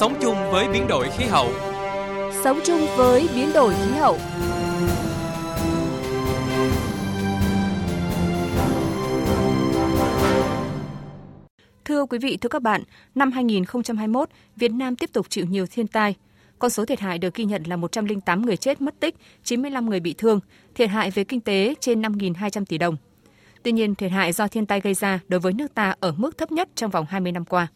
Sống chung với biến đổi khí hậu. Sống chung với biến đổi khí hậu. Thưa quý vị, thưa các bạn, năm 2021, Việt Nam tiếp tục chịu nhiều thiên tai. Con số thiệt hại được ghi nhận là 108 người chết mất tích, 95 người bị thương, thiệt hại về kinh tế trên 5.200 tỷ đồng. Tuy nhiên, thiệt hại do thiên tai gây ra đối với nước ta ở mức thấp nhất trong vòng 20 năm qua.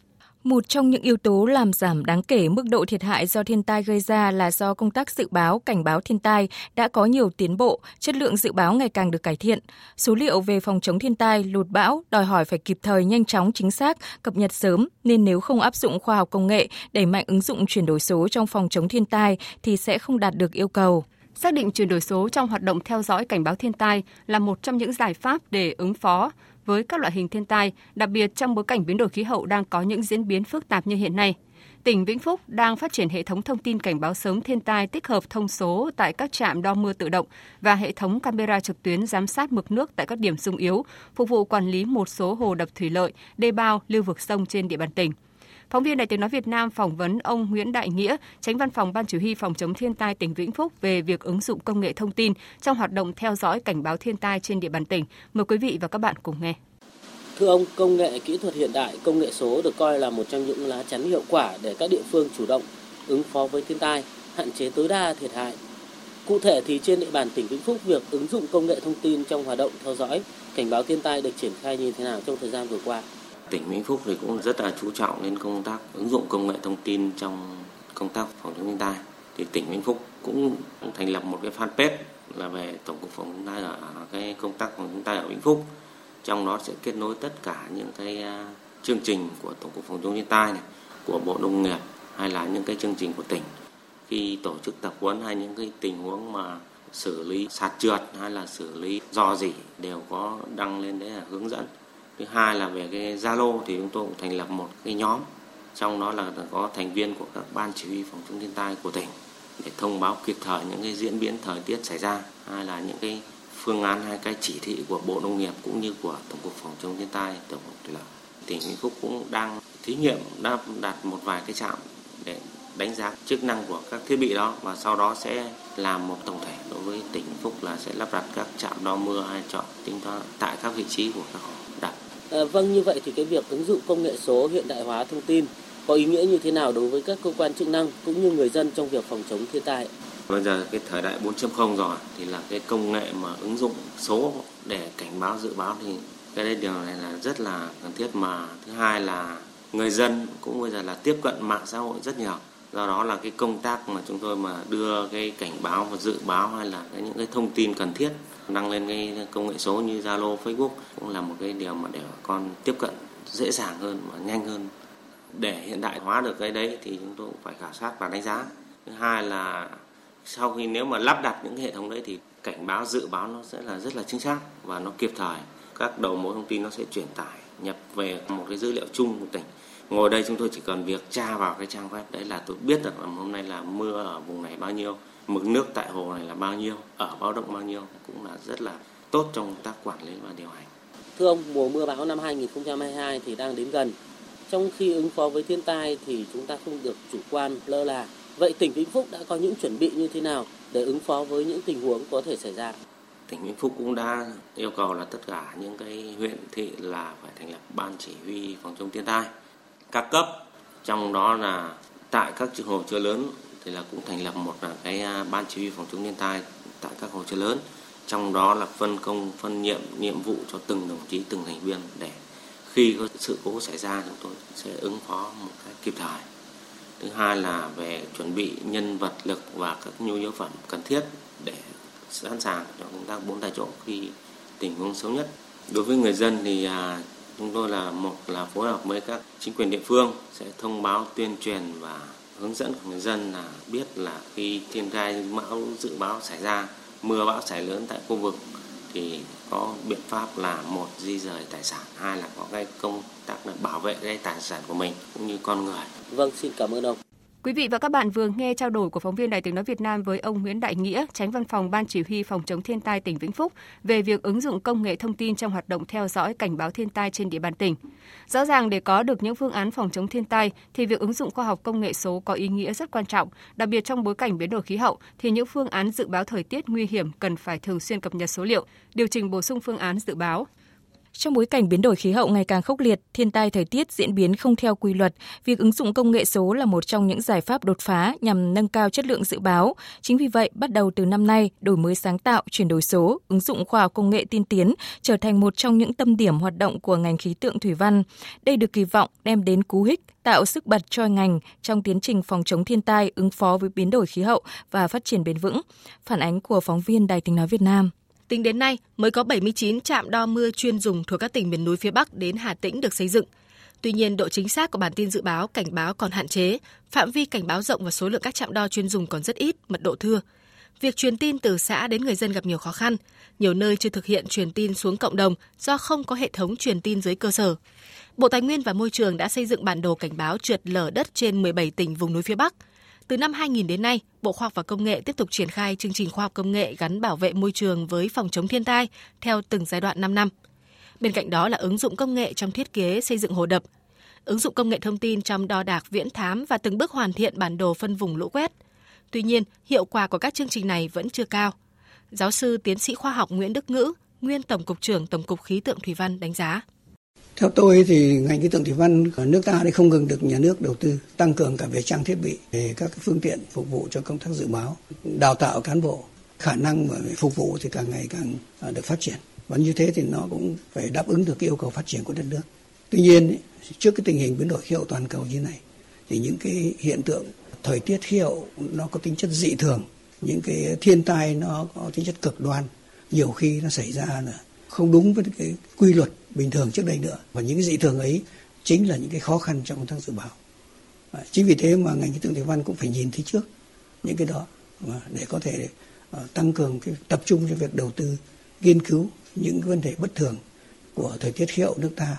Một trong những yếu tố làm giảm đáng kể mức độ thiệt hại do thiên tai gây ra là do công tác dự báo, cảnh báo thiên tai đã có nhiều tiến bộ, chất lượng dự báo ngày càng được cải thiện. Số liệu về phòng chống thiên tai, lụt bão đòi hỏi phải kịp thời, nhanh chóng, chính xác, cập nhật sớm, nên nếu không áp dụng khoa học công nghệ, đẩy mạnh ứng dụng chuyển đổi số trong phòng chống thiên tai thì sẽ không đạt được yêu cầu. Xác định chuyển đổi số trong hoạt động theo dõi cảnh báo thiên tai là một trong những giải pháp để ứng phó với các loại hình thiên tai, đặc biệt trong bối cảnh biến đổi khí hậu đang có những diễn biến phức tạp như hiện nay. Tỉnh Vĩnh Phúc đang phát triển hệ thống thông tin cảnh báo sớm thiên tai tích hợp thông số tại các trạm đo mưa tự động và hệ thống camera trực tuyến giám sát mực nước tại các điểm sung yếu, phục vụ quản lý một số hồ đập thủy lợi, đê bao, lưu vực sông trên địa bàn tỉnh. Phóng viên Đài Tiếng Nói Việt Nam phỏng vấn ông Nguyễn Đại Nghĩa, tránh văn phòng Ban Chỉ huy Phòng chống thiên tai tỉnh Vĩnh Phúc về việc ứng dụng công nghệ thông tin trong hoạt động theo dõi cảnh báo thiên tai trên địa bàn tỉnh. Mời quý vị và các bạn cùng nghe. Thưa ông, công nghệ kỹ thuật hiện đại, công nghệ số được coi là một trong những lá chắn hiệu quả để các địa phương chủ động ứng phó với thiên tai, hạn chế tối đa thiệt hại. Cụ thể thì trên địa bàn tỉnh Vĩnh Phúc, việc ứng dụng công nghệ thông tin trong hoạt động theo dõi, cảnh báo thiên tai được triển khai như thế nào trong thời gian vừa qua? Tỉnh Vĩnh Phúc thì cũng rất là chú trọng đến công tác ứng dụng công nghệ thông tin trong công tác phòng chống thiên tai. Thì tỉnh Vĩnh Phúc cũng thành lập một cái fanpage là về tổng cục phòng chống thiên tai ở cái công tác phòng chống thiên tai ở Vĩnh Phúc. Trong đó sẽ kết nối tất cả những cái à, chương trình của tổng cục phòng chống thiên tai này, của Bộ Nông nghiệp hay là những cái chương trình của tỉnh khi tổ chức tập huấn hay những cái tình huống mà xử lý sạt trượt hay là xử lý dò dỉ đều có đăng lên đấy là hướng dẫn thứ hai là về cái zalo thì chúng tôi cũng thành lập một cái nhóm. Trong đó là có thành viên của các ban chỉ huy phòng chống thiên tai của tỉnh để thông báo kịp thời những cái diễn biến thời tiết xảy ra. Hay là những cái phương án hay cái chỉ thị của bộ nông nghiệp cũng như của tổng cục phòng chống thiên tai, tổng cục thủy lợi. Tỉnh vĩnh phúc cũng đang thí nghiệm đã đặt một vài cái trạm để đánh giá chức năng của các thiết bị đó và sau đó sẽ làm một tổng thể đối với tỉnh Vĩnh Phúc là sẽ lắp đặt các trạm đo mưa hay chọn tính toán tại các vị trí của các hồ. À, vâng như vậy thì cái việc ứng dụng công nghệ số hiện đại hóa thông tin có ý nghĩa như thế nào đối với các cơ quan chức năng cũng như người dân trong việc phòng chống thiên tai? Bây giờ cái thời đại 4.0 rồi thì là cái công nghệ mà ứng dụng số để cảnh báo dự báo thì cái đây điều này là rất là cần thiết mà thứ hai là người dân cũng bây giờ là tiếp cận mạng xã hội rất nhiều do đó là cái công tác mà chúng tôi mà đưa cái cảnh báo và dự báo hay là cái, những cái thông tin cần thiết đăng lên cái công nghệ số như Zalo, Facebook cũng là một cái điều mà để con tiếp cận dễ dàng hơn và nhanh hơn. Để hiện đại hóa được cái đấy thì chúng tôi cũng phải khảo sát và đánh giá. Thứ hai là sau khi nếu mà lắp đặt những hệ thống đấy thì cảnh báo dự báo nó sẽ là rất là chính xác và nó kịp thời. Các đầu mối thông tin nó sẽ truyền tải nhập về một cái dữ liệu chung của tỉnh ngồi đây chúng tôi chỉ cần việc tra vào cái trang web đấy là tôi biết được là hôm nay là mưa ở vùng này bao nhiêu mực nước tại hồ này là bao nhiêu ở báo động bao nhiêu cũng là rất là tốt trong công tác quản lý và điều hành. Thưa ông mùa mưa bão năm 2022 thì đang đến gần. Trong khi ứng phó với thiên tai thì chúng ta không được chủ quan lơ là. Vậy tỉnh Vĩnh Phúc đã có những chuẩn bị như thế nào để ứng phó với những tình huống có thể xảy ra? Tỉnh Vĩnh Phúc cũng đã yêu cầu là tất cả những cái huyện thị là phải thành lập ban chỉ huy phòng chống thiên tai các cấp, trong đó là tại các trường hồ chứa lớn thì là cũng thành lập một là cái à, ban chỉ huy phòng chống thiên tai tại các hồ chứa lớn. Trong đó là phân công, phân nhiệm nhiệm vụ cho từng đồng chí, từng thành viên để khi có sự cố xảy ra chúng tôi sẽ ứng phó một cách kịp thời. Thứ hai là về chuẩn bị nhân vật lực và các nhu yếu phẩm cần thiết để sẵn sàng cho công tác bốn tại chỗ khi tình huống xấu nhất. Đối với người dân thì à, chúng tôi là một, là phối hợp với các chính quyền địa phương sẽ thông báo, tuyên truyền và hướng dẫn người dân là biết là khi thiên tai, bão, dự báo xảy ra, mưa, bão xảy lớn tại khu vực thì có biện pháp là một, di rời tài sản, hai là có cái công tác là bảo vệ cái tài sản của mình cũng như con người. Vâng xin cảm ơn ông. Quý vị và các bạn vừa nghe trao đổi của phóng viên Đài tiếng nói Việt Nam với ông Nguyễn Đại Nghĩa, tránh văn phòng Ban Chỉ huy phòng chống thiên tai tỉnh Vĩnh Phúc về việc ứng dụng công nghệ thông tin trong hoạt động theo dõi cảnh báo thiên tai trên địa bàn tỉnh. Rõ ràng để có được những phương án phòng chống thiên tai thì việc ứng dụng khoa học công nghệ số có ý nghĩa rất quan trọng, đặc biệt trong bối cảnh biến đổi khí hậu thì những phương án dự báo thời tiết nguy hiểm cần phải thường xuyên cập nhật số liệu, điều chỉnh bổ sung phương án dự báo. Trong bối cảnh biến đổi khí hậu ngày càng khốc liệt, thiên tai thời tiết diễn biến không theo quy luật, việc ứng dụng công nghệ số là một trong những giải pháp đột phá nhằm nâng cao chất lượng dự báo. Chính vì vậy, bắt đầu từ năm nay, đổi mới sáng tạo, chuyển đổi số, ứng dụng khoa học công nghệ tiên tiến trở thành một trong những tâm điểm hoạt động của ngành khí tượng thủy văn. Đây được kỳ vọng đem đến cú hích, tạo sức bật cho ngành trong tiến trình phòng chống thiên tai, ứng phó với biến đổi khí hậu và phát triển bền vững. Phản ánh của phóng viên Đài tiếng nói Việt Nam. Tính đến nay, mới có 79 trạm đo mưa chuyên dùng thuộc các tỉnh miền núi phía Bắc đến Hà Tĩnh được xây dựng. Tuy nhiên, độ chính xác của bản tin dự báo cảnh báo còn hạn chế, phạm vi cảnh báo rộng và số lượng các trạm đo chuyên dùng còn rất ít, mật độ thưa. Việc truyền tin từ xã đến người dân gặp nhiều khó khăn, nhiều nơi chưa thực hiện truyền tin xuống cộng đồng do không có hệ thống truyền tin dưới cơ sở. Bộ Tài nguyên và Môi trường đã xây dựng bản đồ cảnh báo trượt lở đất trên 17 tỉnh vùng núi phía Bắc – từ năm 2000 đến nay, Bộ Khoa học và Công nghệ tiếp tục triển khai chương trình khoa học công nghệ gắn bảo vệ môi trường với phòng chống thiên tai theo từng giai đoạn 5 năm. Bên cạnh đó là ứng dụng công nghệ trong thiết kế xây dựng hồ đập, ứng dụng công nghệ thông tin trong đo đạc viễn thám và từng bước hoàn thiện bản đồ phân vùng lũ quét. Tuy nhiên, hiệu quả của các chương trình này vẫn chưa cao. Giáo sư tiến sĩ khoa học Nguyễn Đức Ngữ, nguyên Tổng cục trưởng Tổng cục Khí tượng Thủy văn đánh giá. Theo tôi thì ngành khí tượng thủy văn ở nước ta thì không ngừng được nhà nước đầu tư tăng cường cả về trang thiết bị, về các phương tiện phục vụ cho công tác dự báo, đào tạo cán bộ, khả năng mà phục vụ thì càng ngày càng à, được phát triển. Và như thế thì nó cũng phải đáp ứng được cái yêu cầu phát triển của đất nước. Tuy nhiên trước cái tình hình biến đổi khí hậu toàn cầu như này thì những cái hiện tượng thời tiết khí hậu nó có tính chất dị thường, những cái thiên tai nó có tính chất cực đoan, nhiều khi nó xảy ra là không đúng với cái quy luật bình thường trước đây nữa. Và những cái dị thường ấy chính là những cái khó khăn trong công tác dự báo. À, chính vì thế mà ngành khí tượng thủy văn cũng phải nhìn thấy trước những cái đó để có thể uh, tăng cường cái tập trung cho việc đầu tư nghiên cứu những vấn đề bất thường của thời tiết khí hậu nước ta.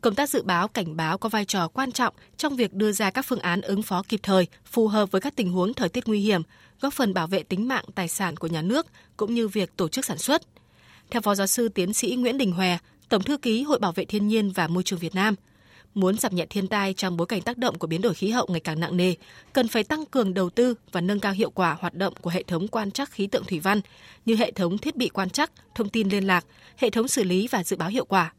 Công tác dự báo cảnh báo có vai trò quan trọng trong việc đưa ra các phương án ứng phó kịp thời, phù hợp với các tình huống thời tiết nguy hiểm, góp phần bảo vệ tính mạng tài sản của nhà nước cũng như việc tổ chức sản xuất. Theo Phó Giáo sư Tiến sĩ Nguyễn Đình Hòe, Tổng thư ký Hội Bảo vệ Thiên nhiên và Môi trường Việt Nam, muốn giảm nhẹ thiên tai trong bối cảnh tác động của biến đổi khí hậu ngày càng nặng nề, cần phải tăng cường đầu tư và nâng cao hiệu quả hoạt động của hệ thống quan trắc khí tượng thủy văn như hệ thống thiết bị quan trắc, thông tin liên lạc, hệ thống xử lý và dự báo hiệu quả.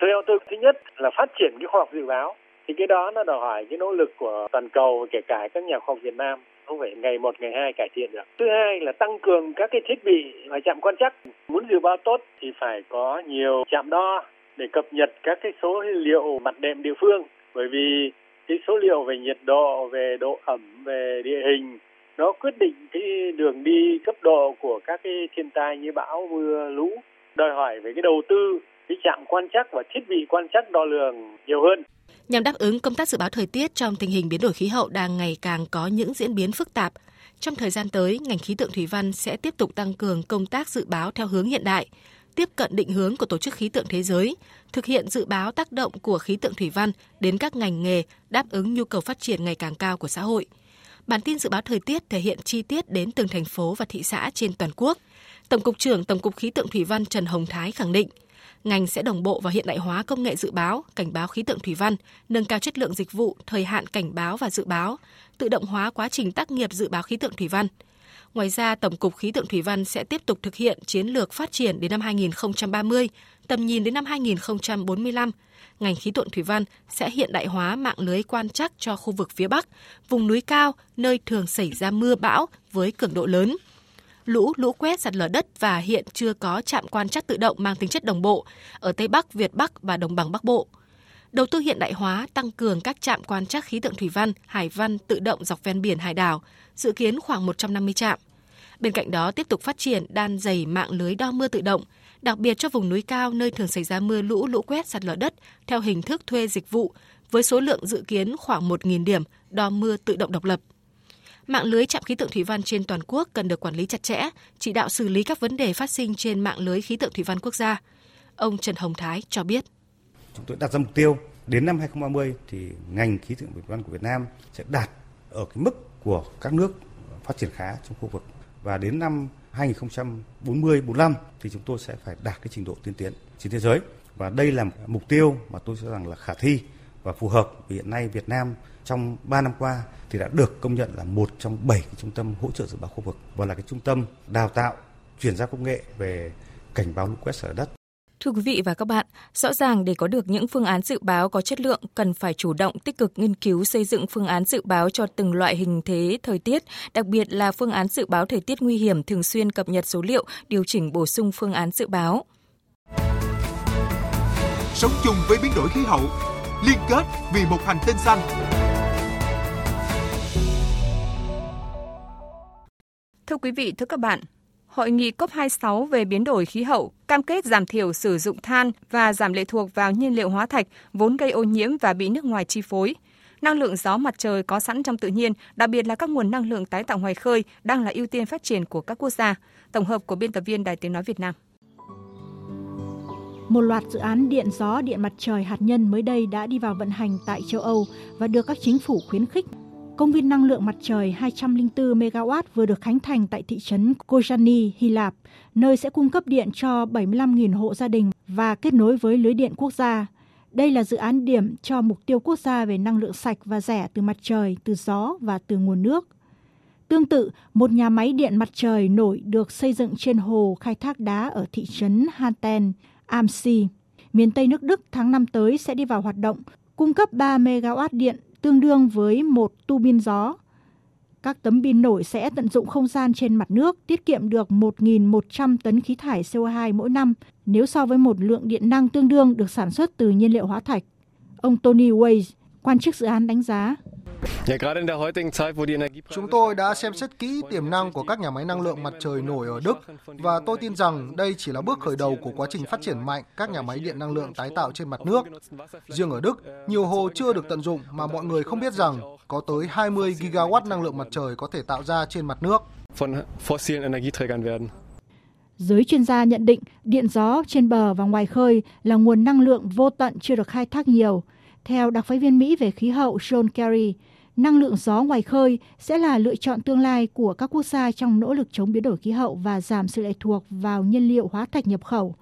Theo tôi, thứ nhất là phát triển cái khoa học dự báo thì cái đó nó đòi hỏi cái nỗ lực của toàn cầu kể cả các nhà khoa học Việt Nam không phải ngày một, ngày hai cải thiện được. Thứ hai là tăng cường các cái thiết bị và trạm quan trắc muốn dự báo tốt thì phải có nhiều trạm đo để cập nhật các cái số liệu mặt đệm địa phương. Bởi vì cái số liệu về nhiệt độ, về độ ẩm, về địa hình, nó quyết định cái đường đi cấp độ của các cái thiên tai như bão, mưa, lũ, đòi hỏi về cái đầu tư, cái trạm quan trắc và thiết bị quan trắc đo lường nhiều hơn. Nhằm đáp ứng công tác dự báo thời tiết trong tình hình biến đổi khí hậu đang ngày càng có những diễn biến phức tạp, trong thời gian tới, ngành khí tượng thủy văn sẽ tiếp tục tăng cường công tác dự báo theo hướng hiện đại, tiếp cận định hướng của Tổ chức Khí tượng Thế giới, thực hiện dự báo tác động của khí tượng thủy văn đến các ngành nghề đáp ứng nhu cầu phát triển ngày càng cao của xã hội. Bản tin dự báo thời tiết thể hiện chi tiết đến từng thành phố và thị xã trên toàn quốc. Tổng cục trưởng Tổng cục Khí tượng Thủy văn Trần Hồng Thái khẳng định – ngành sẽ đồng bộ và hiện đại hóa công nghệ dự báo, cảnh báo khí tượng thủy văn, nâng cao chất lượng dịch vụ, thời hạn cảnh báo và dự báo, tự động hóa quá trình tác nghiệp dự báo khí tượng thủy văn. Ngoài ra, Tổng cục Khí tượng Thủy văn sẽ tiếp tục thực hiện chiến lược phát triển đến năm 2030, tầm nhìn đến năm 2045. Ngành khí tượng thủy văn sẽ hiện đại hóa mạng lưới quan trắc cho khu vực phía Bắc, vùng núi cao, nơi thường xảy ra mưa bão với cường độ lớn – lũ, lũ quét, sạt lở đất và hiện chưa có trạm quan trắc tự động mang tính chất đồng bộ ở Tây Bắc, Việt Bắc và Đồng bằng Bắc Bộ. Đầu tư hiện đại hóa, tăng cường các trạm quan trắc khí tượng thủy văn, hải văn tự động dọc ven biển hải đảo, dự kiến khoảng 150 trạm. Bên cạnh đó, tiếp tục phát triển đan dày mạng lưới đo mưa tự động, đặc biệt cho vùng núi cao nơi thường xảy ra mưa lũ, lũ quét, sạt lở đất theo hình thức thuê dịch vụ với số lượng dự kiến khoảng 1.000 điểm đo mưa tự động độc lập mạng lưới trạm khí tượng thủy văn trên toàn quốc cần được quản lý chặt chẽ, chỉ đạo xử lý các vấn đề phát sinh trên mạng lưới khí tượng thủy văn quốc gia. Ông Trần Hồng Thái cho biết. Chúng tôi đặt ra mục tiêu đến năm 2030 thì ngành khí tượng thủy văn của Việt Nam sẽ đạt ở cái mức của các nước phát triển khá trong khu vực và đến năm 2040 45 thì chúng tôi sẽ phải đạt cái trình độ tiên tiến trên thế giới và đây là mục tiêu mà tôi cho rằng là khả thi và phù hợp vì hiện nay Việt Nam trong 3 năm qua thì đã được công nhận là một trong 7 cái trung tâm hỗ trợ dự báo khu vực và là cái trung tâm đào tạo chuyển giao công nghệ về cảnh báo lũ quét xả đất Thưa quý vị và các bạn, rõ ràng để có được những phương án dự báo có chất lượng cần phải chủ động tích cực nghiên cứu xây dựng phương án dự báo cho từng loại hình thế thời tiết, đặc biệt là phương án dự báo thời tiết nguy hiểm thường xuyên cập nhật số liệu, điều chỉnh bổ sung phương án dự báo. Sống chung với biến đổi khí hậu, liên kết vì một hành tinh xanh. Thưa quý vị, thưa các bạn, Hội nghị COP26 về biến đổi khí hậu cam kết giảm thiểu sử dụng than và giảm lệ thuộc vào nhiên liệu hóa thạch vốn gây ô nhiễm và bị nước ngoài chi phối. Năng lượng gió mặt trời có sẵn trong tự nhiên, đặc biệt là các nguồn năng lượng tái tạo ngoài khơi đang là ưu tiên phát triển của các quốc gia. Tổng hợp của biên tập viên Đài Tiếng Nói Việt Nam. Một loạt dự án điện gió, điện mặt trời hạt nhân mới đây đã đi vào vận hành tại châu Âu và được các chính phủ khuyến khích Công viên năng lượng mặt trời 204 MW vừa được khánh thành tại thị trấn Kozani, Hy Lạp, nơi sẽ cung cấp điện cho 75.000 hộ gia đình và kết nối với lưới điện quốc gia. Đây là dự án điểm cho mục tiêu quốc gia về năng lượng sạch và rẻ từ mặt trời, từ gió và từ nguồn nước. Tương tự, một nhà máy điện mặt trời nổi được xây dựng trên hồ khai thác đá ở thị trấn Hanten, Amsi, miền Tây nước Đức tháng năm tới sẽ đi vào hoạt động, cung cấp 3 MW điện tương đương với một tu bin gió. Các tấm pin nổi sẽ tận dụng không gian trên mặt nước, tiết kiệm được 1.100 tấn khí thải CO2 mỗi năm nếu so với một lượng điện năng tương đương được sản xuất từ nhiên liệu hóa thạch. Ông Tony Wade, quan chức dự án đánh giá. Chúng tôi đã xem xét kỹ tiềm năng của các nhà máy năng lượng mặt trời nổi ở Đức và tôi tin rằng đây chỉ là bước khởi đầu của quá trình phát triển mạnh các nhà máy điện năng lượng tái tạo trên mặt nước. Riêng ở Đức, nhiều hồ chưa được tận dụng mà mọi người không biết rằng có tới 20 gigawatt năng lượng mặt trời có thể tạo ra trên mặt nước. Giới chuyên gia nhận định điện gió trên bờ và ngoài khơi là nguồn năng lượng vô tận chưa được khai thác nhiều. Theo đặc phái viên Mỹ về khí hậu John Kerry, năng lượng gió ngoài khơi sẽ là lựa chọn tương lai của các quốc gia trong nỗ lực chống biến đổi khí hậu và giảm sự lệ thuộc vào nhiên liệu hóa thạch nhập khẩu.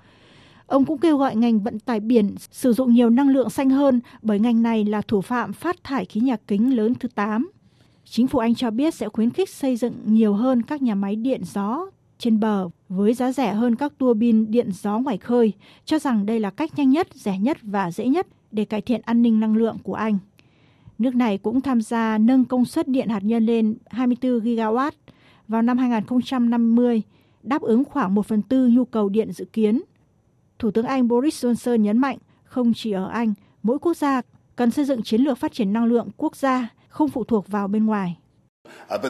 Ông cũng kêu gọi ngành vận tải biển sử dụng nhiều năng lượng xanh hơn bởi ngành này là thủ phạm phát thải khí nhà kính lớn thứ 8. Chính phủ Anh cho biết sẽ khuyến khích xây dựng nhiều hơn các nhà máy điện gió trên bờ với giá rẻ hơn các tua bin điện gió ngoài khơi, cho rằng đây là cách nhanh nhất, rẻ nhất và dễ nhất để cải thiện an ninh năng lượng của Anh. Nước này cũng tham gia nâng công suất điện hạt nhân lên 24 gigawatt vào năm 2050, đáp ứng khoảng 1 phần tư nhu cầu điện dự kiến. Thủ tướng Anh Boris Johnson nhấn mạnh không chỉ ở Anh, mỗi quốc gia cần xây dựng chiến lược phát triển năng lượng quốc gia không phụ thuộc vào bên ngoài. Uh,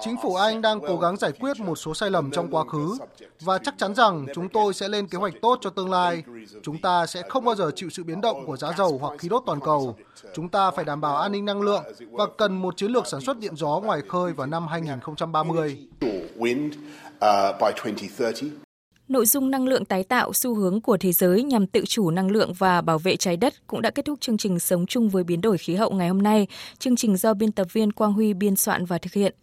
Chính phủ Anh đang cố gắng giải quyết một số sai lầm trong quá khứ và chắc chắn rằng chúng tôi sẽ lên kế hoạch tốt cho tương lai. Chúng ta sẽ không bao giờ chịu sự biến động của giá dầu hoặc khí đốt toàn cầu. Chúng ta phải đảm bảo an ninh năng lượng và cần một chiến lược sản xuất điện gió ngoài khơi vào năm 2030. Nội dung năng lượng tái tạo xu hướng của thế giới nhằm tự chủ năng lượng và bảo vệ trái đất cũng đã kết thúc chương trình Sống chung với biến đổi khí hậu ngày hôm nay. Chương trình do biên tập viên Quang Huy biên soạn và thực hiện.